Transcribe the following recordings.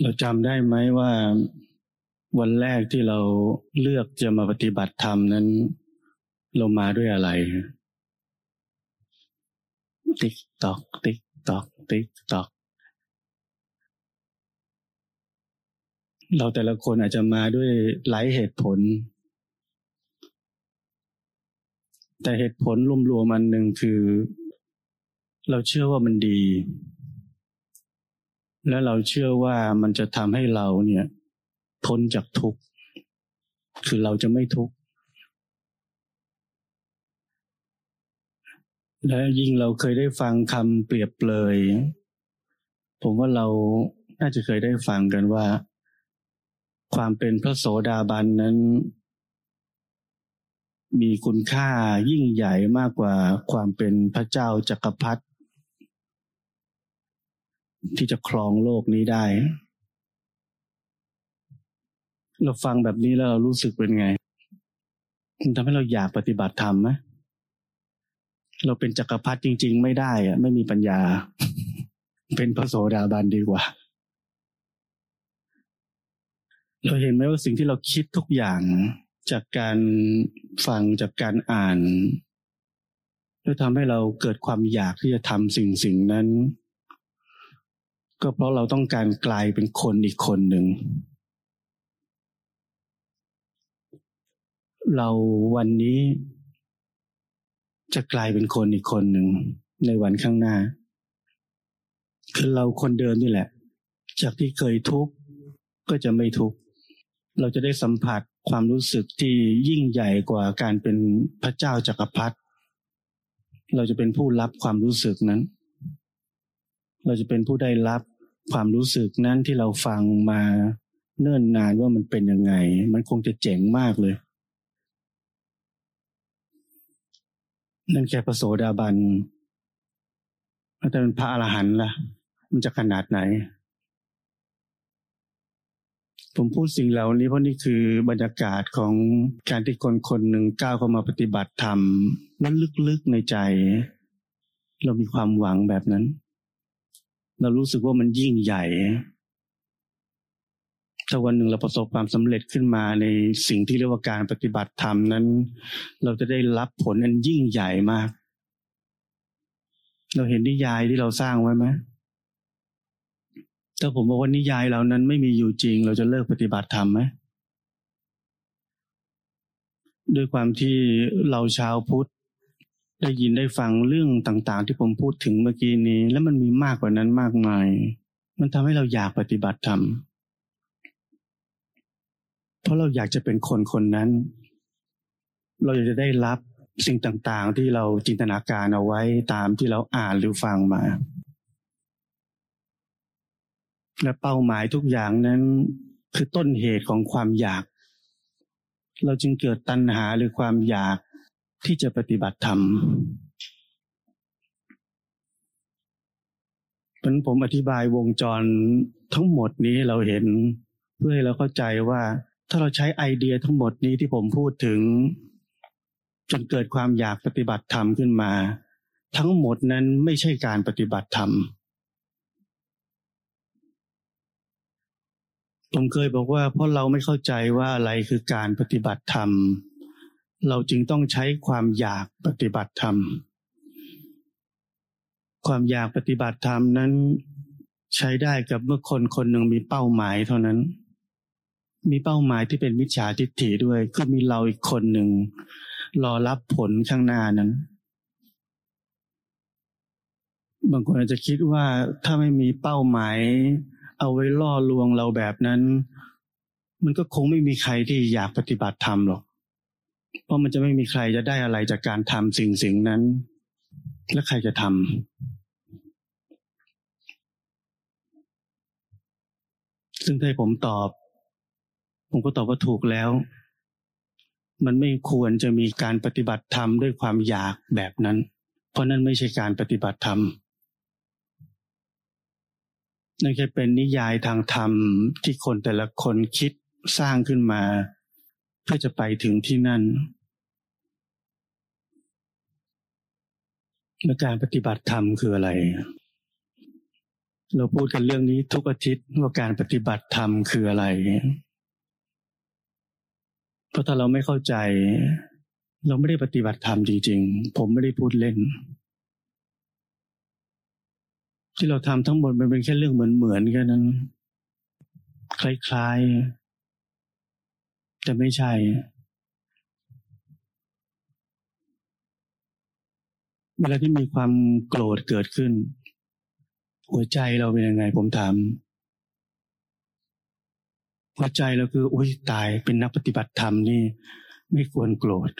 เราจำได้ไหมว่าวันแรกที่เราเลือกจะมาปฏิบัติธรรมนั้น เรามาด้วยอะไร ติ๊กตอก ติ๊กตอก ติ๊กตอก เราแต่ละคนอาจจะมาด้วยหลายเหตุผล แต่เหตุผลรวมๆอันหนึ่งคือ เราเชื่อว่ามันดี และเราเชื่อว่ามันจะทำให้เราเนี่ยพ้นจากทุกข์ คือเราจะไม่ทุกข์ และยิ่งเราเคยได้ฟังคำเปรียบเลย ผมว่าเราน่าจะเคยได้ฟังกันว่า ความเป็นพระโสดาบันนั้น มีคุณค่ายิ่งใหญ่มากกว่าความเป็นพระเจ้าจักรพรรดิ ที่จะครองโลกนี้ได้ เราฟังแบบนี้แล้วเรารู้สึกเป็นไง มันทำให้เราอยากปฏิบัติธรรมไหมเราเป็นจักรพรรดิจริง ๆ ไม่ได้อะไม่มีปัญญา เป็นพระโสดาบันดีกว่า เราเห็นไหมว่าสิ่งที่เราคิดทุกอย่างจากการฟังจากการอ่านจะทำให้เราเกิดความอยากที่จะทำสิ่งสิ่งนั้น ก็เพราะเราต้องการกลายเป็นคนอีกคนหนึ่ง เราวันนี้จะกลายเป็นคนอีกคนหนึ่งในวันข้างหน้า คือเราคนเดิมนี่แหละ จากที่เคยทุกข์ก็จะไม่ทุกข์เราจะได้สัมผัสความรู้สึกที่ยิ่งใหญ่กว่าการเป็นพระเจ้าจากักรพรรดิเราจะเป็นผู้รับความรู้สึกนั้น เราจะเป็นผู้ได้รับความรู้สึกนั้นที่เราฟังมาเนิ่นนานว่ามันเป็นยังไง มันคงจะเจ๋งมากเลย นั่นแค่พระโสดาบันถ้าเป็นพระอรหันต์ล่ะ มันจะขนาดไหน ผมพูดสิ่งเหล่านี้เพราะนี่คือบรรยากาศของการที่คนคนหนึ่งก้าวเข้ามาปฏิบัติธรรมนั้นลึกๆในใจ เรามีความหวังแบบนั้น เรารู้สึกว่ามันยิ่งใหญ่ ถ้าวันหนึ่งเราประสบความสำเร็จขึ้นมาในสิ่งที่เรียกว่าการปฏิบัติธรรมนั้น เราจะได้รับผลอันยิ่งใหญ่มาก เราเห็นนิยายที่เราสร้างไว้ไหมถ้าผมบอกว่านิยายเหล่านั้นไม่มีอยู่จริง เราจะเลิกปฏิบัติธรรมไหมด้วยความที่เราชาวพุทธ ได้ยินได้ฟังเรื่องต่างๆ ที่ผมพูดถึงเมื่อกี้นี้ แล้วมันมีมากกว่านั้นมากมาย มันทำให้เราอยากปฏิบัติธรรมเพราะเราอยากจะเป็นคนคนนั้น เราอยากจะได้รับสิ่งต่างๆ ที่เราจินตนาการเอาไว้ตามที่เราอ่านหรือฟังมา และเป้าหมายทุกอย่างนั้น คือต้นเหตุของความอยาก เราจึงเกิดตัณหาหรือความอยาก ที่จะปฏิบัติธรรมเป็นผมอธิบายวงจรทั้งหมดนี้เราเห็น เพื่อให้เราเข้าใจว่า ถ้าเราใช้ไอเดียทั้งหมดนี้ที่ผมพูดถึง จนเกิดความอยากปฏิบัติธรรมขึ้นมา ทั้งหมดนั้นไม่ใช่การปฏิบัติธรรมผมเคยบอกว่าเพราะเราไม่เข้าใจว่าอะไรคือการปฏิบัติธรรม เราจึงต้องใช้ความอยากปฏิบัติธรรม ความอยากปฏิบัติธรรมนั้น ใช้ได้กับเมื่อคนคนหนึ่งมีเป้าหมายเท่านั้น มีเป้าหมายที่เป็นมิจฉาทิฏฐิด้วยก็มีเราอีกคนหนึ่ง รอรับผลข้างหน้านั้น บางคนอาจจะคิดว่าถ้าไม่มีเป้าหมาย เอาไว้ล่อลวงเราแบบนั้น มันก็คงไม่มีใครที่อยากปฏิบัติธรรมหรอก เพราะมันจะไม่มีใครจะได้อะไรจากการทำสิ่งสิ่งนั้น และใครจะทำซึ่งถ้าผมตอบ ผมก็ตอบว่าถูกแล้ว มันไม่ควรจะมีการปฏิบัติธรรมด้วยความอยากแบบนั้น เพราะนั่นไม่ใช่การปฏิบัติธรรมนั่นแค่เป็นนิยายทางธรรมที่คนแต่ละคนคิดสร้างขึ้นมา เพื่อจะไปถึงที่นั่นและการปฏิบัติธรรมคืออะไร เราพูดกันเรื่องนี้ทุกอาทิตย์ว่าการปฏิบัติธรรมคืออะไร เพราะถ้าเราไม่เข้าใจ เราไม่ได้ปฏิบัติธรรมจริงๆ ผมไม่ได้พูดเล่น ที่เราทำทั้งหมดมันเป็นแค่เรื่องเหมือนๆแค่นั้น คล้ายๆ แต่ไม่ใช่ เวลาที่มีความโกรธเกิดขึ้น หัวใจเราเป็นยังไงผมถาม หัวใจเราคืออุ้ยตายเป็นนักปฏิบัติธรรมนี่ ไม่ควรโกรธ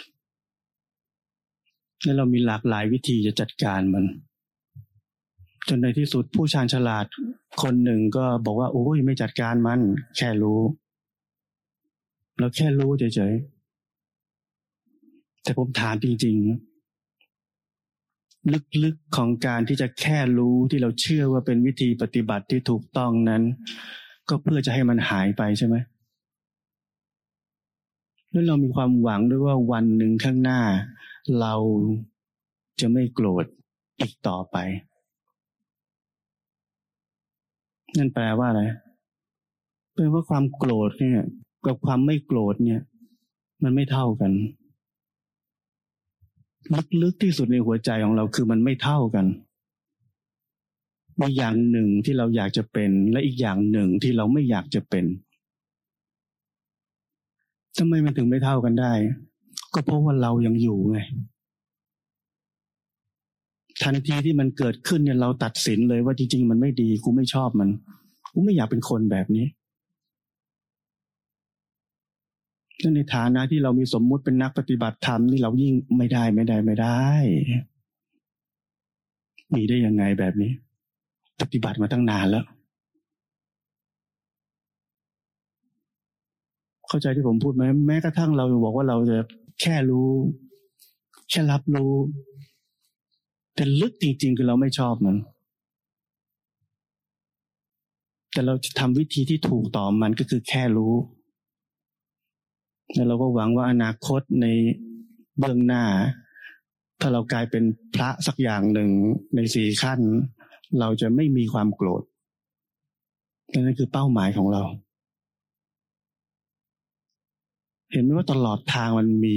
แล้วเรามีหลากหลายวิธีจะจัดการมัน จนในที่สุดผู้ชาญฉลาดคนหนึ่งก็บอกว่า โอ้ยไม่จัดการมัน แค่รู้ เราแค่รู้เฉยๆแต่ผมถามจริงๆ ลึกๆของการที่จะแค่รู้ที่เราเชื่อว่าเป็นวิธีปฏิบัติที่ถูกต้องนั้น ก็เพื่อจะให้มันหายไปใช่ไหมแล้วเรามีความหวังด้วยว่าวันหนึ่งข้างหน้า เราจะไม่โกรธอีกต่อไป นั่นแปลว่าอะไรแปลว่าความโกรธเนี่ย กับความไม่โกรธเนี่ย มันไม่เท่ากัน ลึกๆที่สุดในหัวใจของเราคือมันไม่เท่ากันมีอย่างหนึ่งที่เราอยากจะเป็น และอีกอย่างหนึ่งที่เราไม่อยากจะเป็นทำไมมันถึงไม่เท่ากันได้ ก็เพราะว่าเรายังอยู่ไง ทันทีที่มันเกิดขึ้นเนี่ยเราตัดสินเลยว่าจริง ๆ มันไม่ดีกูไม่ชอบมันกูไม่อยากเป็นคนแบบนี้ นั่นในฐานะที่เรามีสมมุติเป็นนักปฏิบัติธรรมนี่เรายิ่งไม่ได้ไม่ได้ไม่ได้ มีได้ยังไงแบบนี้ ปฏิบัติมาตั้งนานแล้ว เข้าใจที่ผมพูดไหมแม้กระทั่งเราบอกว่าเราจะแค่รู้ แค่รับรู้ แต่ลึกจริง ๆ คือเราไม่ชอบมันแต่เราจะทำวิธีที่ถูกต่อมันก็คือแค่รู้ แล้วเราก็หวังว่าอนาคตในเบื้องหน้า ถ้าเรากลายเป็นพระสักอย่างหนึ่งในสี่ขั้น เราจะไม่มีความโกรธนั่นคือเป้าหมายของเรา เห็นไหมว่าตลอดทางมันมี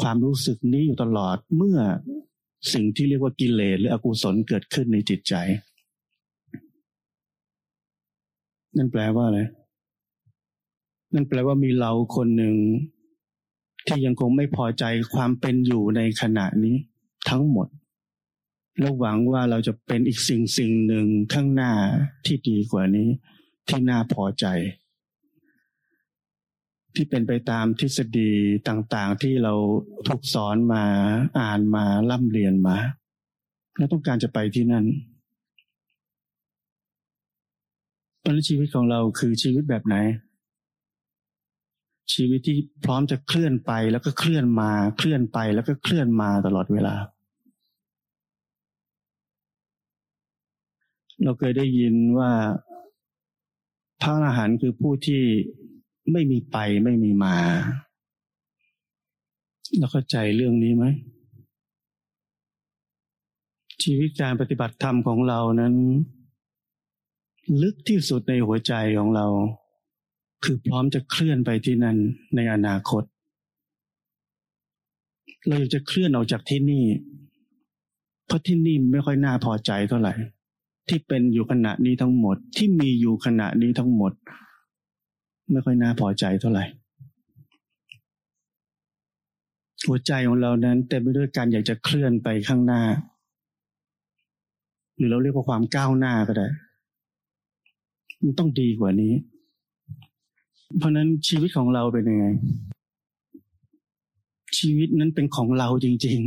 ความรู้สึกนี้อยู่ตลอดเมื่อสิ่งที่เรียกว่ากิเลสหรืออกุศลเกิดขึ้นในจิตใจ นั่นแปลว่าอะไร นั่นแปลว่ามีเราคนหนึ่งที่ยังคงไม่พอใจความเป็นอยู่ในขณะนี้ทั้งหมด แล้วหวังว่าเราจะเป็นอีกสิ่งสิ่งหนึ่งข้างหน้าที่ดีกว่านี้ ที่น่าพอใจ ที่เป็นไปตามทฤษฎีต่างๆ ที่เราถูกสอนมาอ่านมาล่ำเรียนมาเราต้องการจะไปที่นั่นเพราะชีวิตของเราคือชีวิตแบบไหน ชีวิตที่พร้อมจะเคลื่อนไปแล้วก็เคลื่อนมา เคลื่อนไปแล้วก็เคลื่อนมาตลอดเวลา เราเคยได้ยินว่าพระอรหันต์คือผู้ที่ไม่มีไปไม่มีมาเราเข้าใจเรื่องนี้ไหม ชีวิตการปฏิบัติธรรมของเรานั้น ลึกที่สุดในหัวใจของเรา คือพร้อมจะเคลื่อนไปที่นั่นในอนาคต เราจะเคลื่อนออกจากที่นี่ เพราะที่นี่ไม่ค่อยน่าพอใจเท่าไหร่ ที่เป็นอยู่ขณะนี้ทั้งหมด ที่มีอยู่ขณะนี้ทั้งหมด ไม่ค่อยน่าพอใจเท่าไหร่ หัวใจของเรานั้นเต็มไปด้วยการอยากจะเคลื่อนไปข้างหน้า หรือเราเรียกว่าความก้าวหน้าก็ได้ มันต้องดีกว่านี้ เพราะนั้นชีวิตของเราเป็นยังไง ชีวิตนั้นเป็นของเราจริง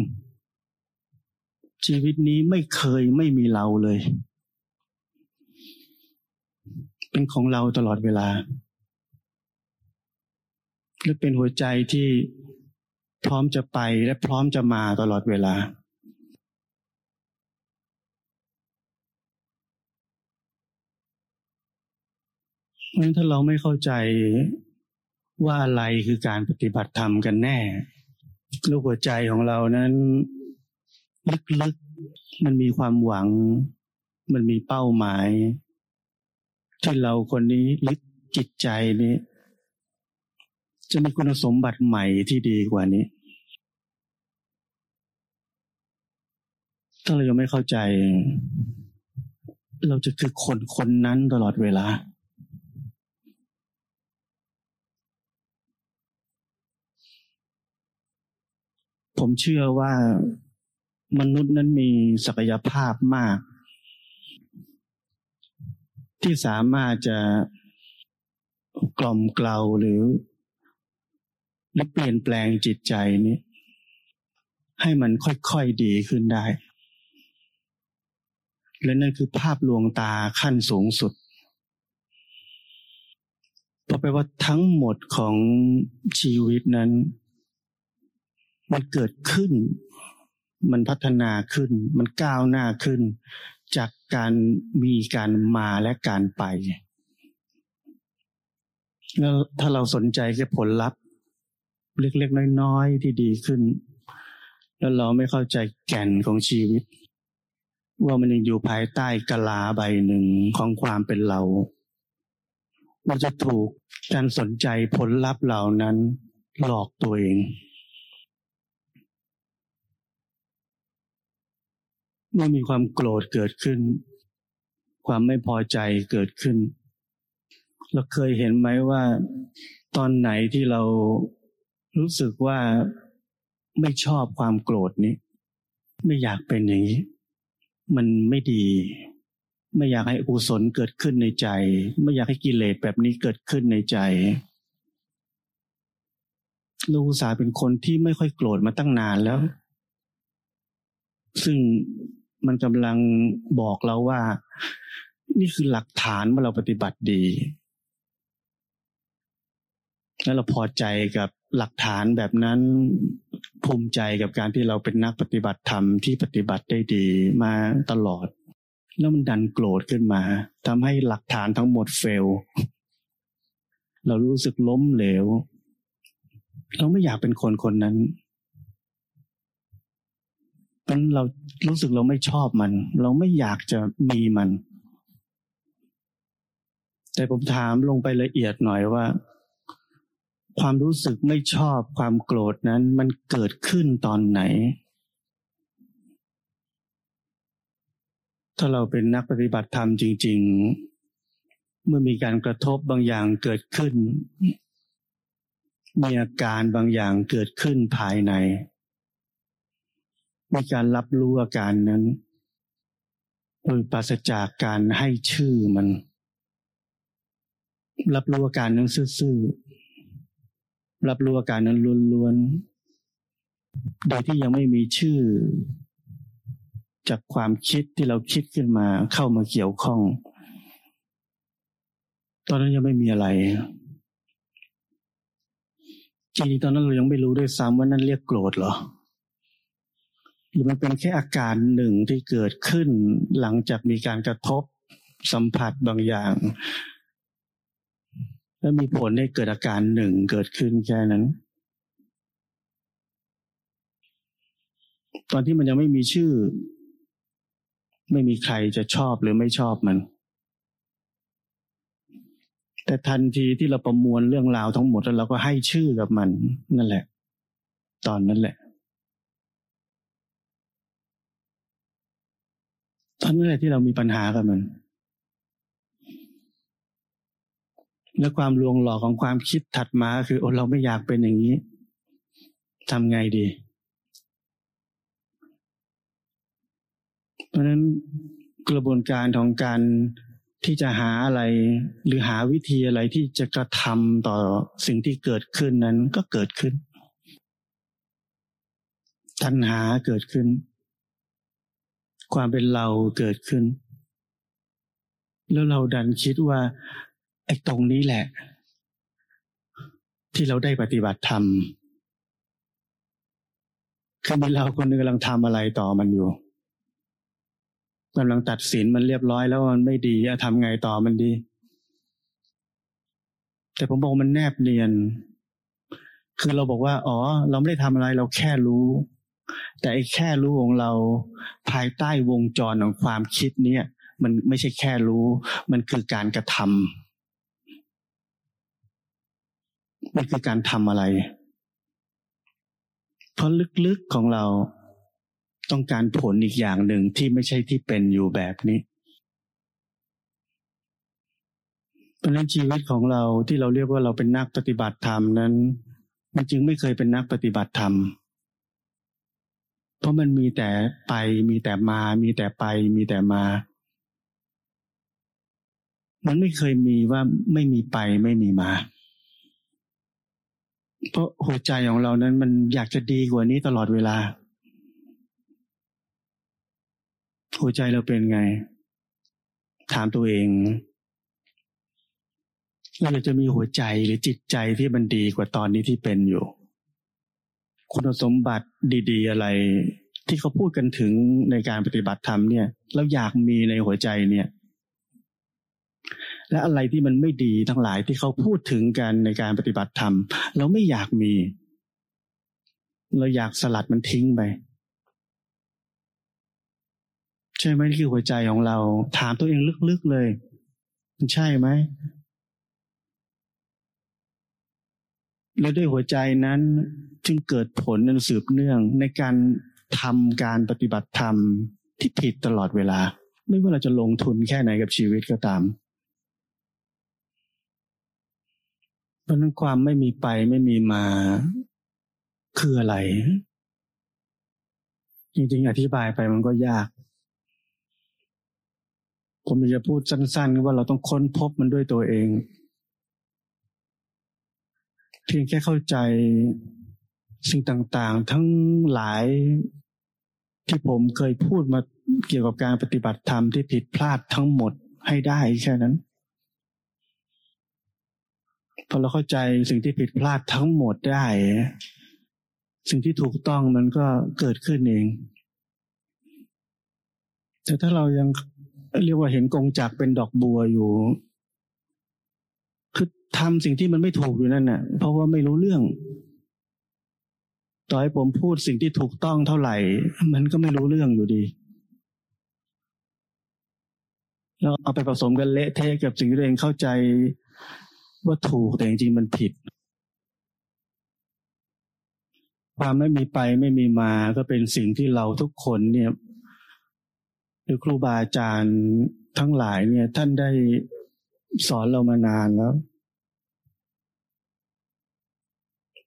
ๆ ชีวิตนี้ไม่เคยไม่มีเราเลย เป็นของเราตลอดเวลา และเป็นหัวใจที่พร้อมจะไปและพร้อมจะมาตลอดเวลา เพราะฉะนั้นถ้าเราไม่เข้าใจว่าอะไรคือการปฏิบัติธรรมกันแน่ ลูกหัวใจของเรานั้นลึกๆมันมีความหวัง มันมีเป้าหมาย ที่เราคนนี้ลึกจิตใจนี้ จะมีคุณสมบัติใหม่ที่ดีกว่านี้ ถ้าเรายังไม่เข้าใจ เราจะคือคนคนนั้นตลอดเวลา ผมเชื่อว่ามนุษย์นั้นมีศักยภาพมาก ที่สามารถจะกล่อมเกลาหรือหรือเปลี่ยนแปลงจิตใจนี้ ให้มันค่อยๆดีขึ้นได้ และนั่นคือภาพลวงตาขั้นสูงสุดเพราะไปลว่าทั้งหมดของชีวิตนั้น มันเกิดขึ้น มันพัฒนาขึ้น มันก้าวหน้าขึ้น จากการมีการมาและการไปแล้วถ้าเราสนใจแค่ผลลัพธ์ เล็กๆน้อยๆที่ดีขึ้น แล้วเราไม่เข้าใจแก่นของชีวิต ว่ามันยังอยู่ภายใต้กะลาใบหนึ่งของความเป็นเราเราจะถูกการสนใจผลลัพธ์เหล่านั้นหลอกตัวเอง เมื่อมีความโกรธเกิดขึ้น ความไม่พอใจเกิดขึ้น เราเคยเห็นไหมว่า ตอนไหนที่เรารู้สึกว่าไม่ชอบความโกรธนี้ ไม่อยากเป็นอย่างนี้ มันไม่ดี ไม่อยากให้อุศลเกิดขึ้นในใจ ไม่อยากให้กิเลสแบบนี้เกิดขึ้นในใจลูกสาเป็นคนที่ไม่ค่อยโกรธมาตั้งนานแล้ว ซึ่ง มันกำลังบอกเราว่า นี่คือหลักฐานว่าเราปฏิบัติดี แล้วเราพอใจกับหลักฐานแบบนั้นภูมิใจกับการที่เราเป็นนักปฏิบัติธรรมที่ปฏิบัติได้ดีมาตลอด แล้วมันดันโกรธขึ้นมาทำให้หลักฐานทั้งหมดเฟล เรารู้สึกล้มเหลว เราไม่อยากเป็นคนคนนั้น มันเรารู้สึกเราไม่ชอบมัน เราไม่อยากจะมีมัน แต่ผมถามลงไปละเอียดหน่อยว่า ความรู้สึกไม่ชอบความโกรธนั้นมันเกิดขึ้นตอนไหน ถ้าเราเป็นนักปฏิบัติธรรมจริง ๆ เมื่อมีการกระทบบางอย่างเกิดขึ้นมีอาการบางอย่างเกิดขึ้นภายใน มีการรับรู้อาการนั้น โดยปราศจากการให้ชื่อมัน รับรู้อาการนั้นซื่อๆรับรู้อาการนั้นล้วนๆโดยที่ยังไม่มีชื่อ จากความคิดที่เราคิดขึ้นมาเข้ามาเกี่ยวข้อง ตอนนั้นยังไม่มีอะไรจริงๆตอนนั้นเรายังไม่รู้ด้วยซ้ำว่านั่นเรียกโกรธเหรอ หรือมันเป็นแค่อาการหนึ่งที่เกิดขึ้นหลังจากมีการกระทบสัมผัสบางอย่าง แล้วมีผลให้เกิดอาการหนึ่งเกิดขึ้นแค่นั้น ตอนที่มันยังไม่มีชื่อ ไม่มีใครจะชอบหรือไม่ชอบมัน แต่ทันทีที่เราประมวลเรื่องราวทั้งหมดแล้วเราก็ให้ชื่อกับมัน นั่นแหละ ตอนนั้นแหละ ตอนนั้นแหละที่เรามีปัญหากับมัน และความลวงหลอกของความคิดถัดมาคือโอ้เราไม่อยากเป็นอย่างนี้ทำไงดี เพราะฉะนั้นกระบวนการของการที่จะหาอะไรหรือหาวิธีอะไรที่จะกระทำต่อสิ่งที่เกิดขึ้นนั้นก็เกิดขึ้น ตัณหาเกิดขึ้น ความเป็นเราเกิดขึ้น แล้วเราดันคิดว่า ไอ้ตรงนี้แหละ ที่เราได้ปฏิบัติธรรมคือมีเราคนนึงกำลังทำอะไรต่อมันอยู่กำลังตัดสินมันเรียบร้อยแล้วมันไม่ดีจะทำไงต่อมันดี แต่ผมบอกมันแนบเนียน คือเราบอกว่า อ๋อ เราไม่ได้ทำอะไรเราแค่รู้ แต่ไอ้แค่รู้ของเราภายใต้วงจรของความคิดเนี้ยมันไม่ใช่แค่รู้ มันคือการกระทำมันคือการทำอะไร เพราะลึกๆของเราต้องการผลอีกอย่างหนึ่งที่ไม่ใช่ที่เป็นอยู่แบบนี้เพราะนั้นชีวิตของเราที่เราเรียกว่าเราเป็นนักปฏิบัติธรรมนั้น มันจึงไม่เคยเป็นนักปฏิบัติธรรม เพราะมันมีแต่ไปมีแต่มา มีแต่ไป มีแต่มา มันไม่เคยมีว่าไม่มีไปไม่มีมา เพราะหัวใจของเรานั้นมันอยากจะดีกว่านี้ตลอดเวลา หัวใจเราเป็นไง ถามตัวเองเราจะมีหัวใจหรือจิตใจที่มันดีกว่าตอนนี้ที่เป็นอยู่ คุณสมบัติดี ๆ อะไร ที่เขาพูดกันถึงในการปฏิบัติธรรมเนี่ยเราอยากมีในหัวใจเนี่ย และอะไรที่มันไม่ดีทั้งหลายที่เขาพูดถึงกันในการปฏิบัติธรรม เราไม่อยากมี เราอยากสลัดมันทิ้งไปใช่ไหมนี่คือหัวใจของเรา ถามตัวเองลึกๆเลย มันใช่ไหม และด้วยหัวใจนั้นจึงเกิดผลนันสืบเนื่องในการทำการปฏิบัติธรรมที่ผิดตลอดเวลา ไม่ว่าเราจะลงทุนแค่ไหนกับชีวิตก็ตามเพราะนั้นความไม่มีไปไม่มีมาคืออะไร จริงๆ อธิบายไปมันก็ยาก ผมจะพูดสั้นๆว่าเราต้องค้นพบมันด้วยตัวเอง เพียงแค่เข้าใจสิ่งต่างๆ ทั้งหลายที่ผมเคยพูดมาเกี่ยวกับการปฏิบัติธรรมที่ผิดพลาดทั้งหมดให้ได้แค่นั้นพอเราเข้าใจสิ่งที่ผิดพลาดทั้งหมดได้ สิ่งที่ถูกต้องมันก็เกิดขึ้นเอง แต่ถ้าเรายังเรียกว่าเห็นกงจักเป็นดอกบัวอยู่ ทำสิ่งที่มันไม่ถูกอยู่นั่นน่ะ เพราะว่าไม่รู้เรื่อง ต่อให้ผมพูดสิ่งที่ถูกต้องเท่าไหร่ มันก็ไม่รู้เรื่องอยู่ดีแล้วเอาไปผสมกันเละเทะกับสิ่งที่ตัวเองเข้าใจว่าถูกแต่จริงๆมันผิด ความไม่มีไปไม่มีมาก็เป็นสิ่งที่เราทุกคนเนี่ยหรือครูบาอาจารย์ทั้งหลายเนี่ย ท่านได้สอนเรามานานแล้ว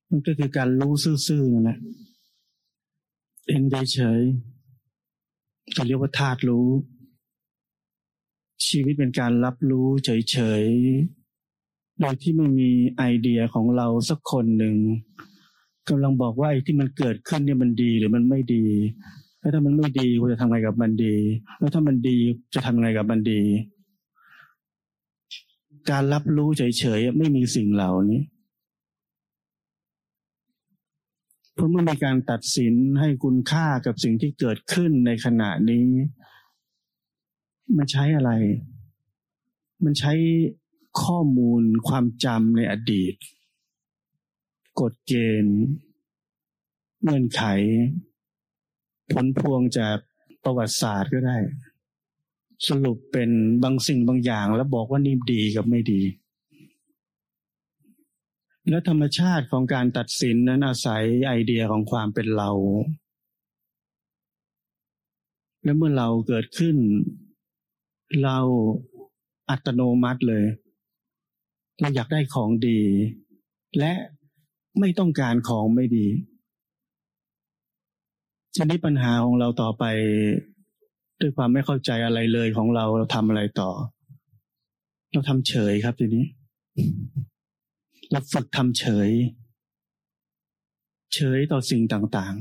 มันก็คือการรู้ซื่อๆนั่นแหละเองเฉยจะเรียกว่าธาตุรู้ ชีวิตเป็นการรับรู้เฉยๆโดยที่ไม่มีไอเดียของเราสักคนหนึ่งกำลังบอกว่าไอ้ที่มันเกิดขึ้นเนี่ยมันดีหรือมันไม่ดีแล้วถ้ามันไม่ดีคุณจะทำไงกับมันดี แล้วถ้ามันดีจะทำไงกับมันดี การรับรู้เฉยๆไม่มีสิ่งเหล่านี้ เพราะเมื่อมีการตัดสินให้คุณค่ากับสิ่งที่เกิดขึ้นในขณะนี้ มันใช้อะไร มันใช้ข้อมูลความจำในอดีต กฎเกณฑ์เงื่อนไข ผลพวงจากประวัติศาสตร์ก็ได้ สรุปเป็นบางสิ่งบางอย่างแล้วบอกว่านี่ดีกับไม่ดี และธรรมชาติของการตัดสินนั้นอาศัยไอเดียของความเป็นเรา และเมื่อเราเกิดขึ้น เราอัตโนมัติเลย เราอยากได้ของดี และไม่ต้องการของไม่ดีชนิดปัญหาของเราต่อไป ด้วยความไม่เข้าใจอะไรเลยของเราเราทำอะไรต่อ เราทำเฉยครับทีนี้ เราฝึกทำเฉย เฉยต่อสิ่งต่าง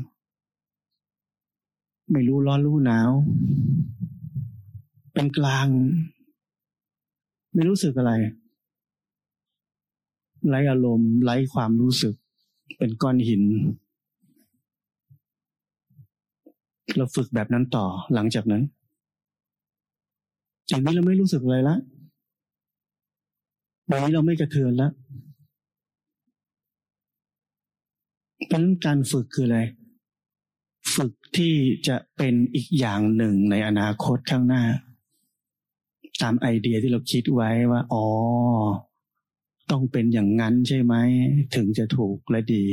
ๆ ไม่รู้ร้อนรู้หนาว เป็นกลาง ไม่รู้สึกอะไรไร้อารมณ์ไร้ความรู้สึก เป็นก้อนหิน เราฝึกแบบนั้นต่อหลังจากนั้นจากนี้เราไม่รู้สึกอะไรละวันนี้เราไม่กระเทือนแล้ว เพราะนั้นการฝึกคืออะไร ฝึกที่จะเป็นอีกอย่างหนึ่งในอนาคตข้างหน้า ตามไอเดียที่เราคิดไว้ว่า อ๋อ ต้องเป็นอย่างนั้นใช่ไหม ถึงจะถูกและดี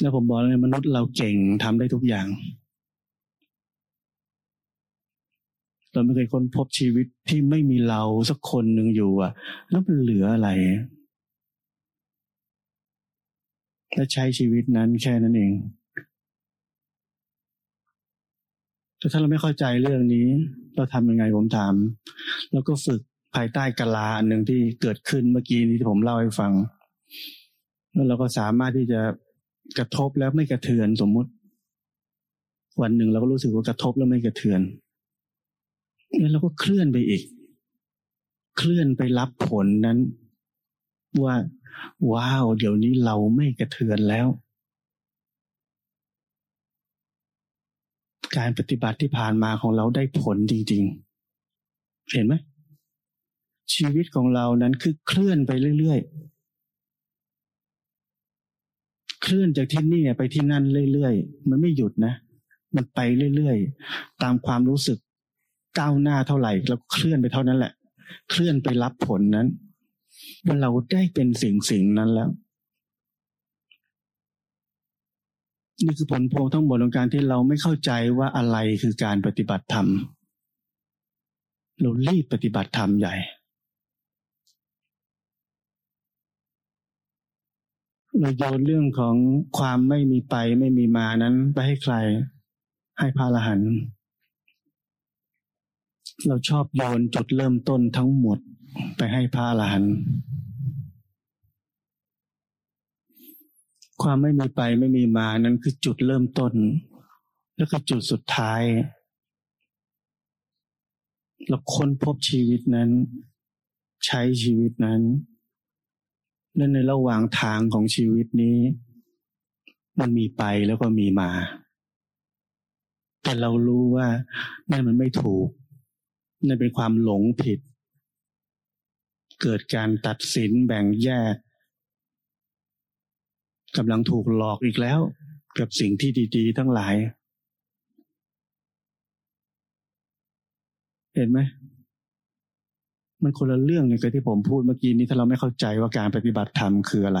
แล้วผมบอกเลยมนุษย์เราเก่งทำได้ทุกอย่างเราไม่เคยค้นพบชีวิตที่ไม่มีเราสักคนหนึ่งอยู่อะ แล้วมันเหลืออะไร และใช้ชีวิตนั้นแค่นั้นเอง แต่ถ้าเราไม่เข้าใจเรื่องนี้ เราทำยังไงผมถาม แล้วก็ฝึกภายใต้กลาอันหนึ่งที่เกิดขึ้นเมื่อกี้นี้ที่ผมเล่าให้ฟัง แล้วเราก็สามารถที่จะกระทบแล้วไม่กระเทือนสมมุติ วันหนึ่งเราก็รู้สึกว่ากระทบแล้วไม่กระเทือนแล้วเราก็เคลื่อนไปอีก เคลื่อนไปรับผลนั้น ว่า ว้าว เดี๋ยวนี้เราไม่กระเทือนแล้ว การปฏิบัติที่ผ่านมาของเราได้ผลจริงๆ เห็นไหมชีวิตของเรานั้นคือเคลื่อนไปเรื่อยๆ เคลื่อนจากที่นี่ไปที่นั่นเรื่อยๆ มันไม่หยุดนะ มันไปเรื่อยๆ ตามความรู้สึกก้าวหน้าเท่าไหร่เราเคลื่อนไปเท่านั้นแหละ เคลื่อนไปรับผลนั้น ว่าเราได้เป็นสิ่งสิ่งนั้นแล้ว นี่คือผลพวงทั้งหมดของการที่เราไม่เข้าใจว่าอะไรคือการปฏิบัติธรรม เรารีบปฏิบัติธรรมใหญ่ เราโยนเรื่องของความไม่มีไปไม่มีมานั้นไปให้ใคร ให้พระอรหันต์เราชอบโยนจุดเริ่มต้นทั้งหมดไปให้พระอรหันต์ ความไม่มีไปไม่มีมานั้นคือจุดเริ่มต้น แล้วก็จุดสุดท้าย เราค้นพบชีวิตนั้น ใช้ชีวิตนั้น และในระหว่างทางของชีวิตนี้ มันมีไปแล้วก็มีมา แต่เรารู้ว่านั่นมันไม่ถูกนั่นเป็นความหลงผิด เกิดการตัดสินแบ่งแยก กำลังถูกหลอกอีกแล้ว กับสิ่งที่ดี ๆ ทั้งหลาย เห็นไหมมันคนละเรื่องกับที่ผมพูดเมื่อกี้นี้ถ้าเราไม่เข้าใจว่าการปฏิบัติธรรมคืออะไร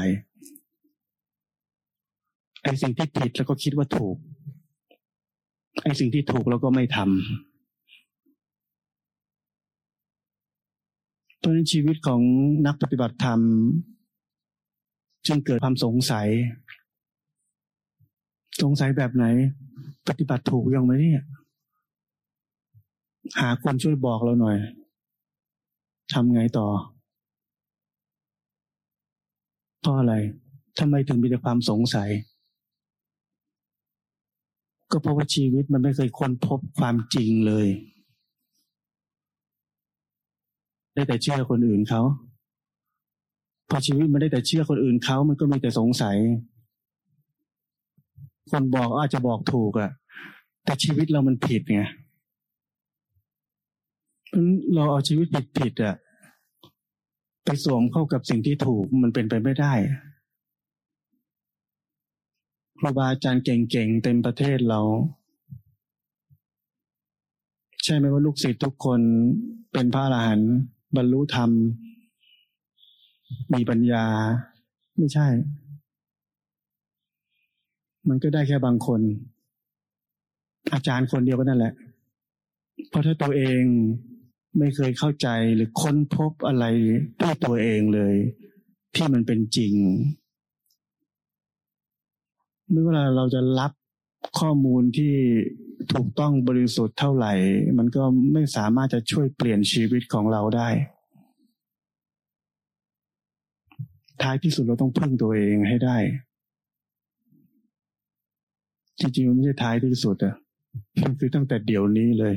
ไอ้สิ่งที่ผิดแล้วก็คิดว่าถูกไอ้สิ่งที่ถูกแล้วก็ไม่ทำเพราะนั้นชีวิตของนักปฏิบัติธรรม จึงเกิดความสงสัย สงสัยแบบไหน ปฏิบัติถูกยังไหมเนี่ย หาคนช่วยบอกเราหน่อยทำไงต่อเพราะอะไรทำไมถึงมีแต่ความสงสัย ก็เพราะว่าชีวิตมันไม่เคยค้นพบความจริงเลย ได้แต่เชื่อคนอื่นเขา พอชีวิตมันได้แต่เชื่อคนอื่นเขามันก็มีแต่สงสัย คนบอกอาจจะบอกถูกอะแต่ชีวิตเรามันผิดไงเราเอาชีวิตผิดผิดอะไปสวมเข้ากับสิ่งที่ถูกมันเป็นไปไม่ได้ครูบาอาจารย์เก่งๆเต็มประเทศเรา ใช่ไหมว่าลูกศิษย์ทุกคนเป็นพระอรหันต์บรรลุธรรม มีปัญญา ไม่ใช่ มันก็ได้แค่บางคน อาจารย์คนเดียวก็นั่นแหละ เพราะถ้าตัวเองไม่เคยเข้าใจหรือค้นพบอะไรด้วยตัวเองเลย ที่มันเป็นจริงเมื่อเวลาเราจะรับข้อมูลที่ถูกต้องบริสุทธิ์เท่าไหร่ มันก็ไม่สามารถจะช่วยเปลี่ยนชีวิตของเราได้ ท้ายที่สุดเราต้องพึ่งตัวเองให้ได้ จริงๆมันไม่ใช่ท้ายที่สุดอะมันคือตั้งแต่เดี๋ยวนี้เลย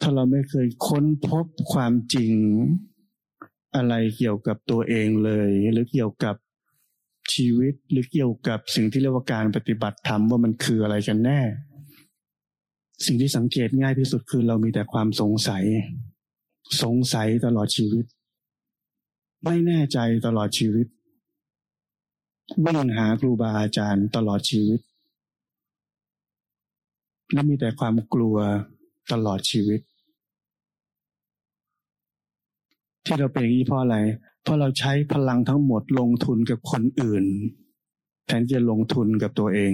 ถ้าเราไม่เคยค้นพบความจริงอะไรเกี่ยวกับตัวเองเลย หรือเกี่ยวกับชีวิตหรือเกี่ยวกับสิ่งที่เรียกว่าการปฏิบัติธรรมว่ามันคืออะไรกันแน่ สิ่งที่สังเกตง่ายที่สุดคือเรามีแต่ความสงสัย สงสัยตลอดชีวิต ไม่แน่ใจตลอดชีวิตวิ่งหาครูบาอาจารย์ตลอดชีวิต และมีแต่ความกลัวตลอดชีวิต ที่เราเป็นอย่างนี้เพราะอะไร เพราะเราใช้พลังทั้งหมดลงทุนกับคนอื่น แทนจะลงทุนกับตัวเอง